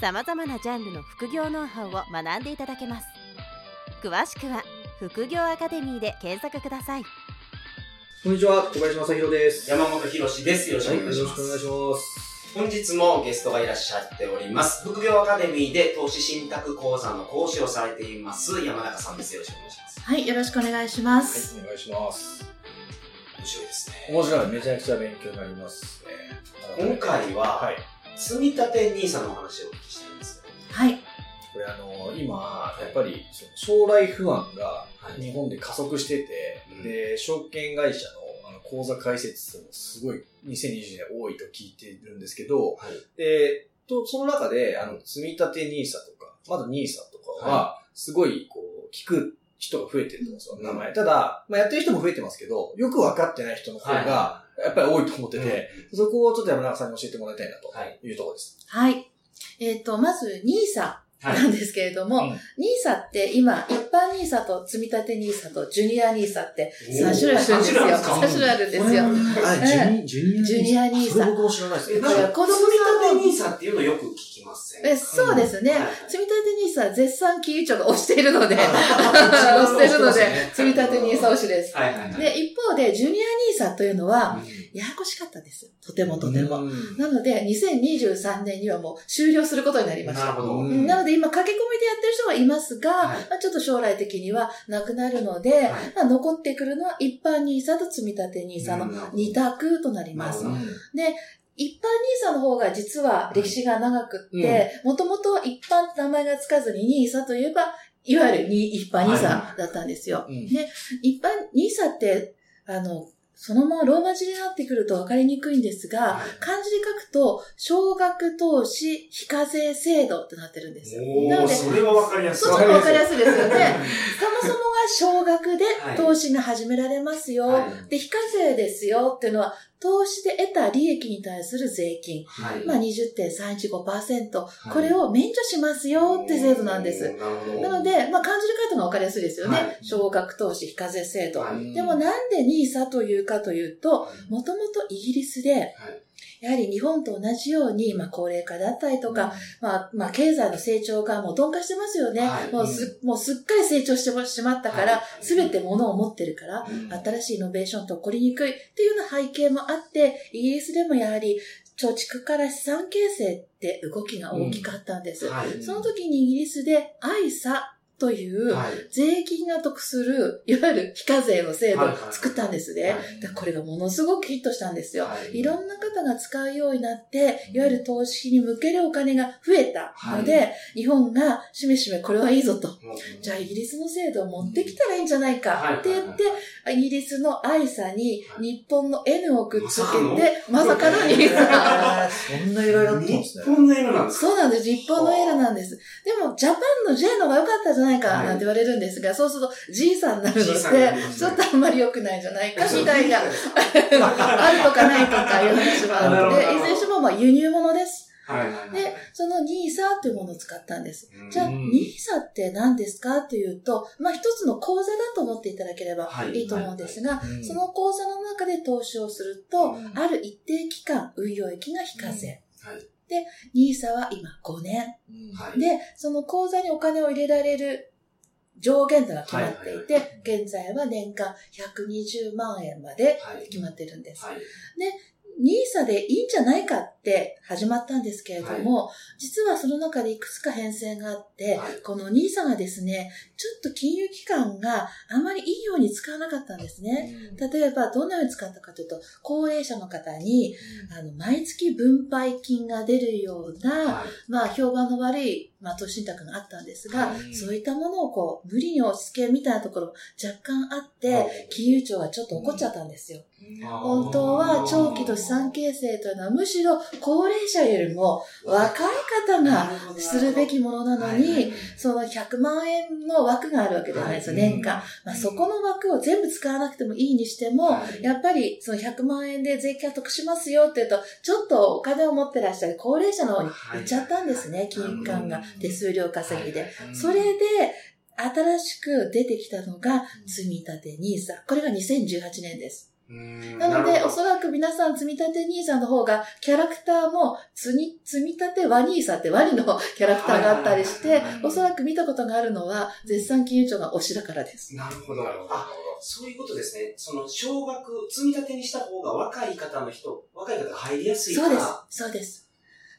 さまざまなジャンルの副業ノウハウを学んでいただけます詳しくは副業アカデミーで検索くださいこんにちは、小林正宏です。山本博史です。よろしくはい、お願いします。よろしくお願いします。本日もゲストがいらっしゃっております。副業アカデミーで投資信託講座の講師をされています、山中さんです。よろしくお願いします。はい、よろしくお願いします。お願いします。面白いですね。面白い、めちゃくちゃ勉強になりますね。今回は、はい。積み立て NISA のお話をお聞きしたいんですけど。はい。これあの、今、やっぱり、その将来不安がはい日本で加速してて、うんで、証券会社のあの口座開設数もすごい2020年多いと聞いてるんですけど、はい。で、と、その中で、あの、積み立て NISA とか、まだ NISA とかは、すごい、こう、聞く人が増えてると思うんですよ、うん名前。ただ、まあ、やってる人も増えてますけど、よく分かってない人の方が、やっぱり多いと思ってて、そこをちょっと山中さんに教えてもらいたいなとはい。いうところです。はい。えっ、と、まず、NISA はなんですけれども、うん。NISA って今、一般 NISA と積立 NISA とジュニア NISA って3おー。種類あるんですよ。三種類あるんですか？3種類あるんですよ。あ、ジュニジュニア NISA 僕も知らないです。え、けど。なんか、子供積立て NISA っていうのよく聞きませんえそうですね。はいはい。積立 NISA は絶賛金融庁が押しているので、あ押しているので、押積立 NISA 推しです。はいはいはい。で、一方で、ジュニア NISA というのは、ややこしかったんですよ。とてもとても。うんなので、2023年にはもう終了することになりました。なるほど。うんなので今、駆け込みでやってる人はいますが、はいまあ、ちょっと将来的にはなくなるので、はいまあ、残ってくるのは一般 NISA と積立 NISA の2択となります。なるほ一般 NISA の方が実は歴史が長くって、もともと一般って名前がつかずに NISA といえば、いわゆるに一般 NISA だったんですよ。うんで、一般 NISA って、あの、そのままローマ字になってくると分かりにくいんですが、はい漢字で書くと、少額投資非課税制度ってなってるんですよ。なので、それはわかりやすい。そう、ちょっと分かりやすいですよね。そもそもが少額ではい投資が始められますよ。はいで、非課税ですよっていうのは、投資で得た利益に対する税金。はい。まあ20.315%。これを免除しますよって制度なんです。なので、まあ漢字で書いたのが分かりやすいですよね。はい少額投資非課税制度。はいでもなんで NISA というかというと、もともとイギリスで、はいやはり日本と同じように、まあ高齢化だったりとか、まあ、まあ経済の成長がもう鈍化してますよね。はいもうす、もうすっかり成長してしまったからは、いすべ、て物を持ってるから、うん新しいイノベーションと起こりにくいっていうような背景もあって、イギリスでもやはり貯蓄から資産形成って動きが大きかったんです。はい。その時にイギリスで ISA というはい。税金が得する、いわゆる非課税の制度を作ったんですね。これがものすごくヒットしたんですよ。はいいろんな方が使うようになって、いわゆる投資に向けるお金が増えたので、は日本がしめしめこれはいいぞと。うんじゃあイギリスの制度を持ってきたらいいんじゃないかって言って、はイギリスの ISA にはい日本の N をくっつけて、まさかのーそんないろいろあったんですね。日本の色なんですか？そうなんです。日本の L なんです。でも、ジャパンの J の方が良かったじゃないか、はいなんて言われるんですが、そうすると G さんになるのでちょっとあんまり良くないんじゃないか、みたいな、は あるとかないとかいう話もあるので、いずれにしてもまあ輸入物です。いはいはい。で、その NISA というものを使ったんです。うん。じゃあ、うん NISA って何ですかというと、まあ一つの口座だと思っていただければはい。いいと思うんですが、うん。その口座の中で投資をすると、うん。ある一定期間、運用益が非課税。はい。NISA は今5年。うんはい。で、その口座にお金を入れられる上限が決まっていて、はいはい現在は年間120万円まではい。決まってるんです。はい。NISA でいいんじゃないかって始まったんですけれども、実はその中でいくつか変遷があって、はい。この NISA がですね、ちょっと金融機関があまりいいように使わなかったんですね。例えば、どのように使ったかというと、高齢者の方に、あの、毎月分配金が出るような、はい。まあ、評判の悪い、まあ、投資信託があったんですが、はい。そういったものをこう、無理に押し付けみたいなところも若干あって、はい。金融庁がちょっと怒っちゃったんですよ。本当は長期と資産形成というのはむしろ高齢者よりも若い方がするべきものなのに、その100万円の枠があるわけじゃないですよ、はい。年間。まあ、そこの枠を全部使わなくてもいいにしても、はい。やっぱりその100万円で税金が得しますよって言うと、ちょっとお金を持ってらっしゃる高齢者の方に行っちゃったんですね、金融機関が手数料稼ぎで。それで、新しく出てきたのが、積み立て NISA。これが2018年です。なので、おそらく皆さん、積み立て NISA の方が、キャラクターも、積み、積み立てワニーサってワニのキャラクターがあったりしておそらく見たことがあるのは、絶賛金融庁が推しだからです。なるほど。あ、そういうことですね。その、少額、積み立てにした方が若い方の人、若い方が入りやすいから。そうです。そうです。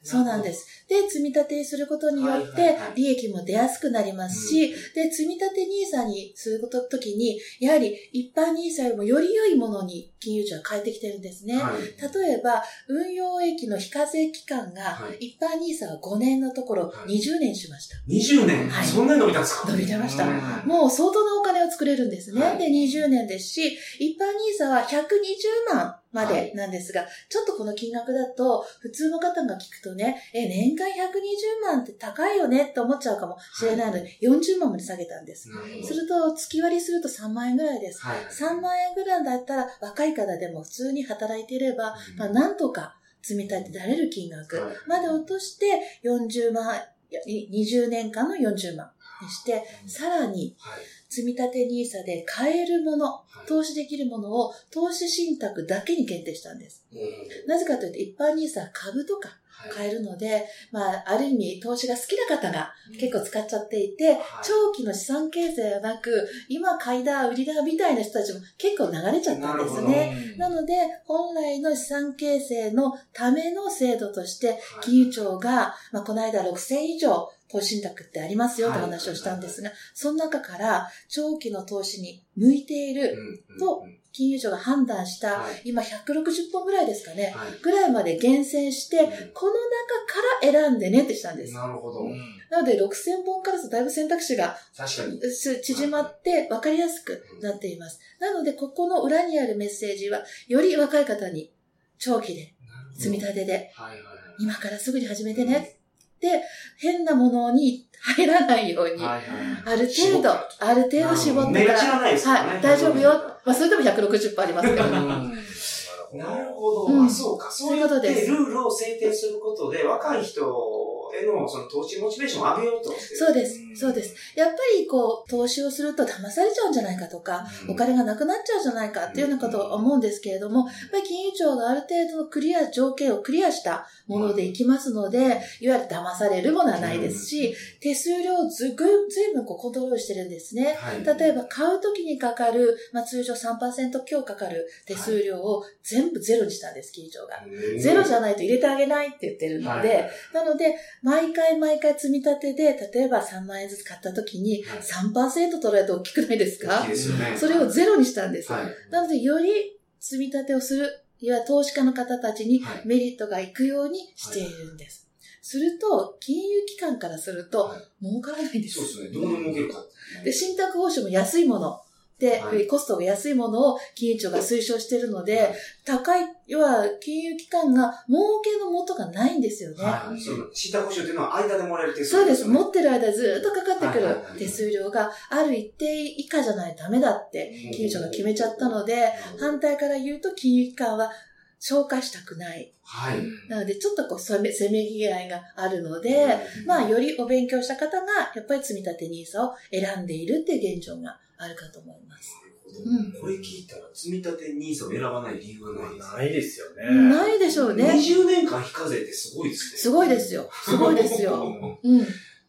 そうなんです。で、積み立てにすることによってはいはいはい、利益も出やすくなりますし、で、積み立て NISA にすること時に、やはり一般 NISA よりもより良いものに金融庁は変えてきてるんですね。はい。例えば、運用益の非課税期間がは、一般 NISA は5年のところはい。20年しました。20年、はい。そんなに伸びたんですか？伸びてました。うん。もう相当なお金を作れるんですね。はい。で、20年ですし、一般 NISA は120万までなんですが、ちょっとこの金額だと、普通の方が聞くとね、え、年間120万って高いよねって思っちゃうかもしれないので、40万まで下げたんです。すると、月割りすると3万円ぐらいです。はい。3万円ぐらいだったら、若い方でも普通に働いていれば、まあ、なんとか積み立てられる金額はいまで落として、40万、いや20年間の40万にして、さらにはい。積み立て NISA で買えるもの、はい。投資できるものを投資信託だけに限定したんです。うん。なぜかというと、一般 NISA は株とかはい。買えるので、まあ、ある意味投資が好きな方が結構使っちゃっていて、はい。長期の資産形成はなく、今買いだ、売りだみたいな人たちも結構流れちゃったんですね。なので、本来の資産形成のための制度として、金融庁が、まあ、この間6000以上投資信託ってありますよって話をしたんですが、その中から長期の投資に向いていると金融庁が判断した、はい。今160本ぐらいですかね、はい。ぐらいまで厳選して、この中から選んでねってしたんです。なるほど。なので6000本からするとだいぶ選択肢が確かに。す縮まって分かりやすくなっています。なので、ここの裏にあるメッセージは、より若い方に長期で、積み立てで、今からすぐに始めてねって、変なものに入らないように、はい。ある程度、ある程度絞ってから、目が散らないですからねはい、大丈夫よ。まあ、それでも160%ありますけど。なるほど。うんあ、そうか。そういうことですルールを制定することで、若い人へのその投資モチベーションを上げようとしてる。そうです、そうです。やっぱりこう、投資をすると騙されちゃうんじゃないかとか、うんお金がなくなっちゃうんじゃないかっていうようなことを思うんですけれども、やっぱり金融庁がある程度のクリア、条件をクリアしたものでいきますので、いわゆる騙されるものはないですし、手数料をずぐずいぶんこうコントロールしてるんですね。はい、例えば買うときにかかる、まあ、通常3%強かかる手数料を全部ゼロにしたんです、金融庁が。うんゼロじゃないと入れてあげないって言ってるので、はいなので、毎回毎回積み立てで、例えば3万円ずつ買った時にはい3%取られて大きくないですか？大きいですよね。それをゼロにしたんです。はい。なので、より積み立てをする、いわゆる投資家の方たちにはいメリットがいくようにしているんです。すると、金融機関からするとはい、儲からないんです。そうですね。どんなに儲けるか。で、信託報酬も安いもの。で、はいコストが安いものを金融庁が推奨しているので、高い、要は金融機関が儲けの元がないんですよね。はい。その、信託保証っていうのは間でもらえる手数そうです。持ってる間ずっとかかってくるはいはいはい手数料がある一定以下じゃないとダメだって金融庁が決めちゃったので、反対から言うと金融機関は消化したくない。はい。なのでちょっとこうせめせめぎ合いがあるので、まあよりお勉強した方がやっぱり積み立て NISA を選んでいるっていう現状があるかと思います。うんこれ聞いたら、積み立て NISA を選ばない理由がないです。ないですよね。ないでしょうね。20年間非課税ってすごいですね。すごいですよ。すごいですよ。うん。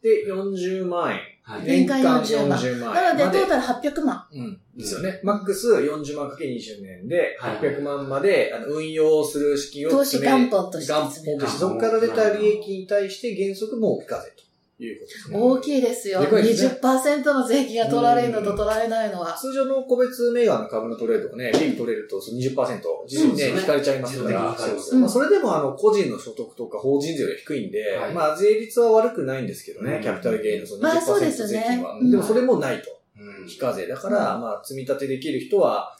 で、40万円。はい。年間40万40万なので、まトータル800万。うん。ですよね。マックス40万かけ20年で、はい800万まで、あの運用する資金を投資元本として元本として、そこから出た利益に対して原則もう非課税ということですね。大きいですよ。すね。20%の税金が取られるのと取られないのは。通常の個別銘柄の株のトレードがね、利益取れるとその20%、実にね、うん。引かれちゃいますから、まあ、それでもあの、個人の所得とか法人税より低いんで、はいまあ、税率は悪くないんですけどね、うん。キャピタルゲインのそのまあそうで20%すね。税金は。うん。でもそれもないと。うん。非課税だから、まあ、積み立てできる人は、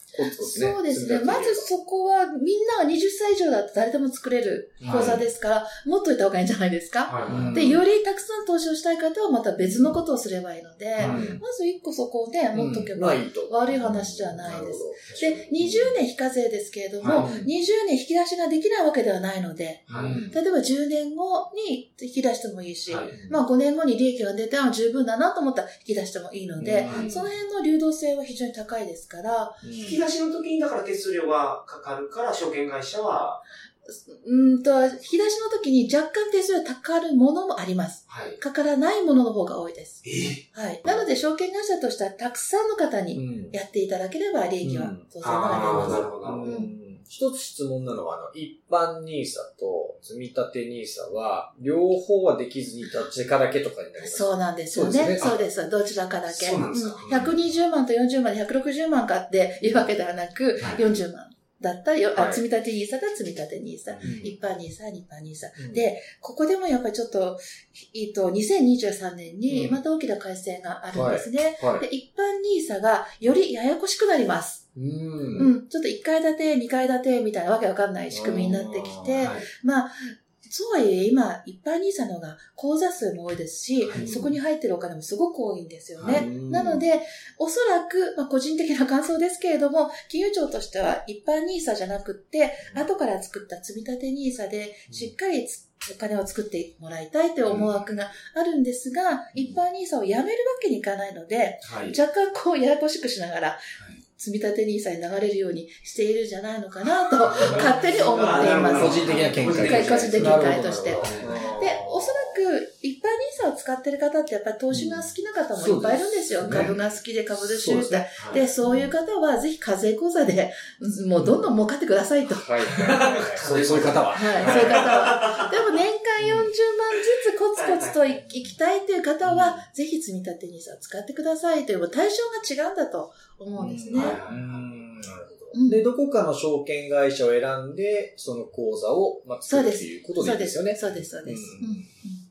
ね。そうですね。まずそこは、みんなが20歳以上だと誰でも作れる口座ですから、持っといた方がいいんじゃないですか？はい。で、よりたくさん投資をしたい方はまた別のことをすればいいので、うんまず1個そこをね、持っとけば。悪い話じゃないです。ど。で、20年非課税ですけれども、はい。20年引き出しができないわけではないので、はい。例えば10年後に引き出してもいいし、はい。まあ5年後に利益が出ても十分だなと思ったら引き出してもいいので、うん。その辺の流動性は非常に高いですから、引き出しの時にだから手数料がかかるから、証券会社は、うーんと、引き出しの時に若干手数料かかるものもあります。はい。かからないものの方が多いです。え？はい。なので、証券会社としてはたくさんの方にうんやっていただければ利益はうん当然ながら出ああ、ます。なるほど、なるほど。うん一つ質問なのは、あの、一般 NISA と積み立て NISA は、両方はできずにどっちかだけとかになります。そうなんですよね。そうですねです。どちらかだけ。そうなんですかうん120万と40万で160万かっていうわけではなく、はい40万だったり、あはい積み立て NISA だ積み立て NISA。うん一般 NISA、一般 NISA。うんで、ここでもやっぱりちょっと、えっと、2023年にうんまた大きな改正があるんですね。はい。で、一般 NISA がよりややこしくなります。う。うんん。ちょっと1階建て、2階建てみたいなわけわかんない仕組みになってきて、はいまあ、そうはいえ今、一般 NISA の方が口座数も多いですし、はいそこに入ってるお金もすごく多いんですよね。はいなので、おそらく、まあ、個人的な感想ですけれども、金融庁としては一般 NISA じゃなくって、後から作った積み立て NISA でしっかりつお金を作ってもらいたいという思惑があるんですが、一般 NISA をやめるわけにいかないので、はい。若干こうややこしくしながら、積み立て NISA に流れるようにしているんじゃないのかなと、勝手に思っています。個人的な見解個人的な見解としてで、おそらく一般 NISA を使ってる方ってやっぱり投資が好きな方もいっぱいいるんですよ。すね株が好きで株で収益そうでそういう方はぜひ課税口座で、うんもうどんどん儲かってくださいと。ははい。そういう、方は。い、そういう方は。でも年間40万コツコツといいきたいという方は、ぜひ積み立て NISA を使ってくださいという対象が違うんだと思うんですね。で、どこかの証券会社を選んで、その口座を、まあ、作るっていうことでいいですよね。そうです、そうです。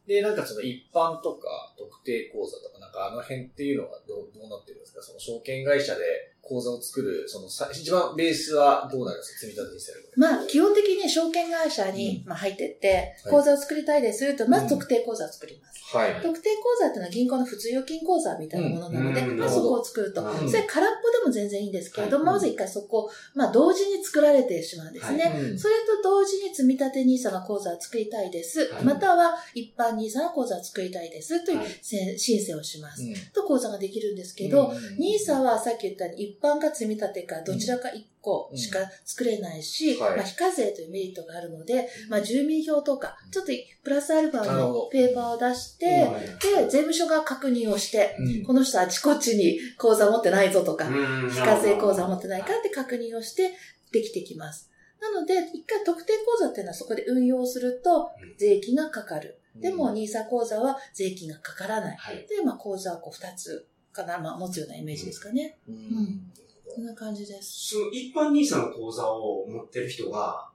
で、なんかその一般とか特定口座とか、なんかあの辺っていうのはどうどうなってるんですか？その証券会社で口座を作る、そのさ一番ベースはどうなるんですか？積み立てまあ、基本的に証券会社に、まあ、入ってって、口座を作りたいですと、まず特定口座を作ります。はい。特定口座っていうのは銀行の普通預金口座みたいなものなので、うんまあ、そこを作ると。うんそれ空っぽでも全然いいんですけれども、はいまず一回そこ、まあ同時に作られてしまうんですね。うんそれと同時に積み立て NISA の口座を作りたいです。はいまたは一般 NISA の口座を作りたいです。という申請をします。うんと口座ができるんですけど、うん NISA はさっき言ったように一般か積み立てかどちらか一個しか作れないし、うん。はい。まあ非課税というメリットがあるので、まあ住民票とか、ちょっとプラスアルファのペーパーを出して、はい。で、税務署が確認をして、うん。この人あちこちに口座持ってないぞとか、うん。非課税口座持ってないかって確認をしてできてきます。なので、一回特定口座っていうのはそこで運用するとうん。税金がかかる。でも、うん。NISA 口座は税金がかからない。はい。で、まあ、口座をこう二つかな、まあ、持つようなイメージですかね。うんんこんな感じです。その一般 NISA の口座を持ってる人が、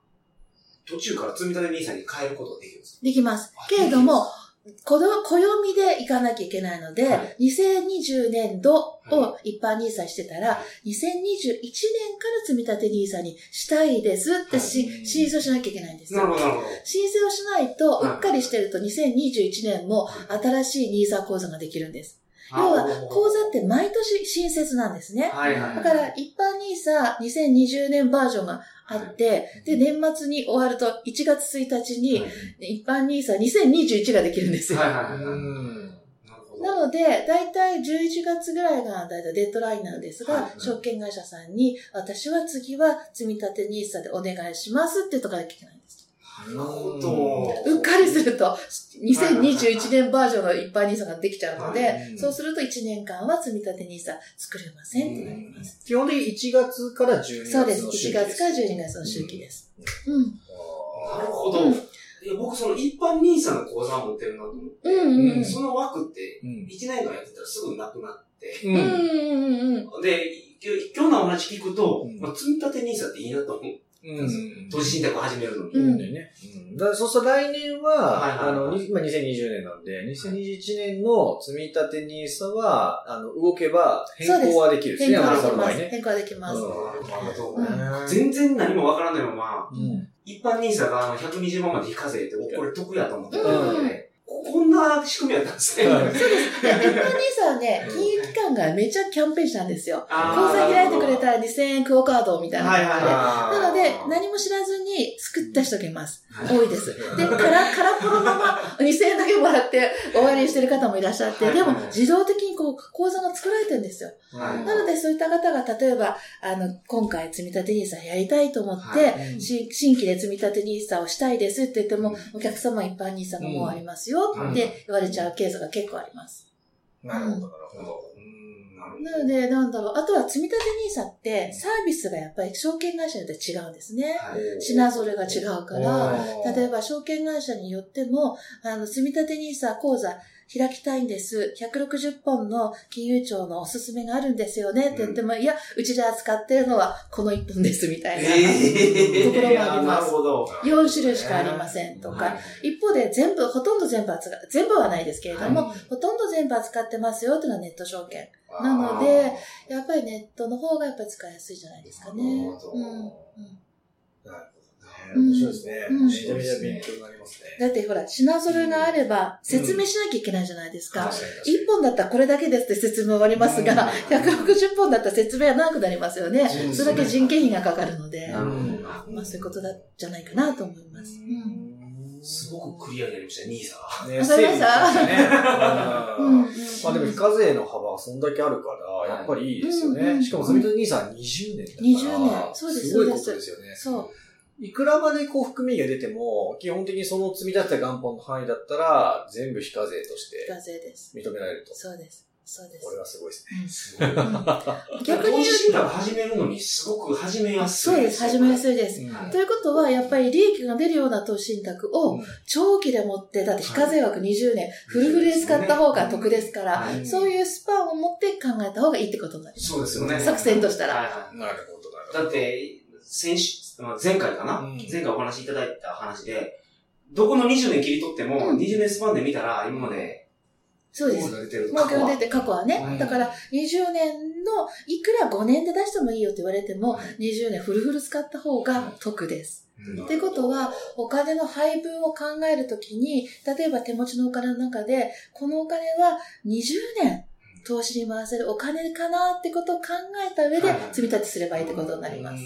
途中から積み立て NISA に変えることができるんですかできますあ。けれども、これは暦で行かなきゃいけないので、はい2020年度をは一般 NISA してたら、は2021年から積み立て NISA にしたいですってし、はい申請をしなきゃいけないんですよ。なるほど。申請をしないと、はいうっかりしてると2021年もは新しい NISA 口座ができるんです。要は、口座って毎年新設なんですね。はいはいはい。だから、一般 NISA2020 年バージョンがあって、で、年末に終わると1月1日に、一般 NISA2021 ができるんですよ。はいはいはい。うんなので、だいたい11月ぐらいがだいたいデッドラインなんですが、はい証券会社さんに、私は次は積み立て NISA でお願いしますっていうところが聞けないんです。なるほど。うっかりすると、2021年バージョンの一般 NISA ができちゃうので、はいそうすると1年間は積み立て NISA 作れませんってなります。基本的に1月から12月そうです。1の周期月から12月の周期です。うん。なるほど。うんいや僕、その一般 NISA の口座を持ってるなと思って、うんうんうん。その枠ってうん1年間やってたらすぐなくなって、ううんんうんうんうん。で、今日のお話聞くと、うんまあ、積み立て NISA っていいなと思う。うん。投資信託を始めるのに。うん。だよね。うん。だからそうすると来年は、あの、に今2020年なんで、2021年の積み立て NISA は、あの、動けば変更はできるんですね、変更あなできます。変更できます。全然何もわからないまま、うん。一般ニーサがあの120万まで非課税って、おこれ得やと思ってたうん。ので、こんな仕組みやったんですね。はい そうです。で、一般 NISA はね、金融機関がめっちゃキャンペーンしたんですよ。口座開いてくれたら2000円クオカードみたいな感じで。なので、何も知らずに救った人がいます。はい多いです。で、空、空っぽのまま2000円だけもらって終わりにしてる方もいらっしゃって、でも自動的にこう、口座が作られてるんですよ。はいなので、そういった方が、例えば、あの、今回積み立て NISA やりたいと思って、新規で積み立て NISA をしたいですって言っても、お客様一般 NISA がもうありますようんって言われちゃうケースが結構あります。なるほど、なるほど。うんなので、なんだろう、あとは積み立て NISA ってサービスがやっぱり証券会社によって違うんですね。はい。品ぞれが違うから、例えば証券会社によっても、あの、積み立て NISA 口座開きたいんです。160本の金融庁のおすすめがあるんですよねって言っても、いや、うちで扱ってるのはこの1本ですみたいな。えところもありますなるほど。4種類しかありませんとか、はい一方で全部、ほとんど全部扱う、全部はないですけれども、はいほとんど全部扱ってますよっていうのはネット証券。なので、やっぱりネットの方がやっぱり使いやすいじゃないですかね。なるほどうんうんなるほどね。うん面白いですね。うんめちゃめちゃ勉強になりますね。だってほら、品揃えがあれば説明しなきゃいけないじゃないですか。確かに確かに1本だったらこれだけですって説明終わりますが、160本だったら説明は長くなりますよね。うんそれだけ人件費がかかるので、まあそういうことだじゃないかなと思います。うんすごくクリアになりましたね、ニーサが。ね、りましたね。まあでも非課税の幅はそんだけあるから、やっぱりいいですよね。しかも積み立て NISA は20年だから。20年そうですすごいことですよね。そう。いくらまでこう含みが出ても、基本的にその積み立てた元本の範囲だったら、全部非課税として非課税です。認められると。そうです。そうですこ。れはすごいですね。うんすごい。逆に言う投資信託始めるのにすごく始めやすい。そうです。始めやすいです。うんということは、やっぱり利益が出るような投資信託を長期で持って、だって非課税枠20年、フルフルで使った方が得ですから、はいそういうスパンを持って考えた方がいいってことになります。そうですよね。作戦としたらはいはいなるほど、なるほど。だって、先週、まあ前回かな、うん。前回お話しいただいた話で、どこの20年切り取っても、うん。20年スパンで見たら、今まで、そうです。もう今日出てて過去はね、うん。だから20年のいくら5年で出してもいいよって言われても、20年フルフル使った方が得です。ってことは、お金の配分を考えるときに、例えば手持ちのお金の中で、このお金は20年投資に回せるお金かなってことを考えた上ではい積み立てすればいいってことになります。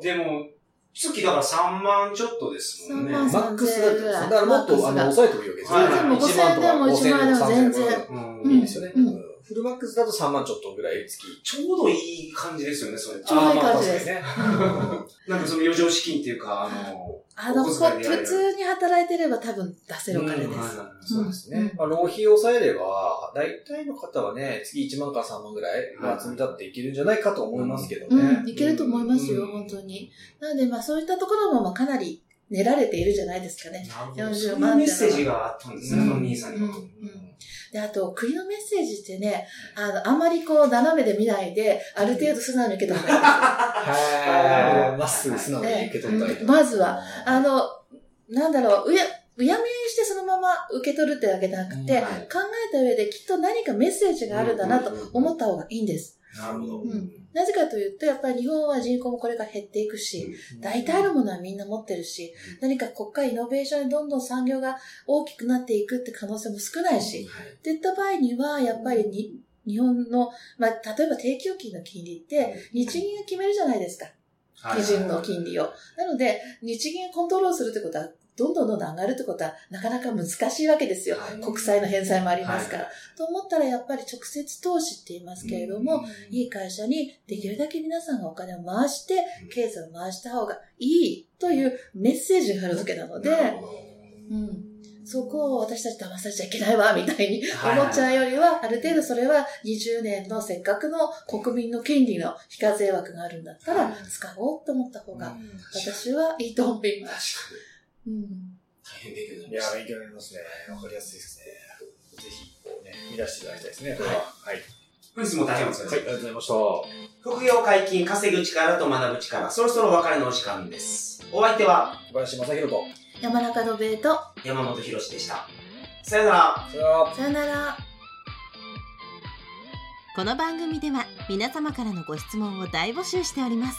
でも、月だから3万ちょっとですもんね。3万マックスだって、だからもっと、あの、抑えてもいいわけですよ。全然もう1万とか5000でも1万でも全然。5000うん。うん。いいですよね。フルマックスだと3万ちょっとぐらい月。ちょうどいい感じですよね、それ。ちょうどいい感じですね。なんかその余剰資金っていうか、あの、あの、普通に働いてれば多分出せるお金です。うんはいそうですね。うんまあ、浪費を抑えれば、大体の方はね、月1万から3万ぐらいは積み立っていけるんじゃないかと思いますけどね。うん、いけると思いますよ、うん本当に。なので、まあそういったところもまあかなり練られているじゃないですかね。なるほど。40そういう万メッセージがあったんですね、うんその兄さんには。うんで、あと、国のメッセージってね、あの、あまりこう、斜めで見ないで、ある程度素直に受け止めたいはい。まっすぐ素直に受け取ったりとか。うんまずはあの、なんだろう、うや、うやむやにしてそのまま受け取るってわけじゃなくて、うん考えた上できっと何かメッセージがあるんだなと思った方がいいんです。なるほど。うん。なぜかというと、やっぱり日本は人口もこれから減っていくし、大体のものはみんな持ってるし、何か国家イノベーションにどんどん産業が大きくなっていくって可能性も少ないし、っていった場合には、やっぱりに日本の、まあ、例えば定期預金の金利って、日銀が決めるじゃないですか。基準の金利を。なので、日銀がコントロールするってことは、どんどんどんどん上がるってことは、なかなか難しいわけですよ。はい。国債の返済もありますから。はと思ったら、やっぱり直接投資って言いますけれども、いい会社にできるだけ皆さんがお金を回して、経済を回した方がいいというメッセージがあるわけなので、うん、そこを私たち騙されちゃいけないわ、みたいにはい思っちゃうよりは、ある程度それは20年のせっかくの国民の権利の非課税枠があるんだったら、使おうと思った方が、私はいいと思います。うんに。大変勉強になりいやまし、た。勉強になりますね。わかりやすいですね。ぜひ、こうね、見出していただきたいですね、これは。はい。本日も大変お疲れ様はい、ありがとうございました。副業解禁、稼ぐ力と学ぶ力、そろそろお別れのお時間です。お相手は小林正宏と、山中伸恵と、山本博史でした。さよなら。さよなら。さよなら。この番組では皆様からのご質問を大募集しております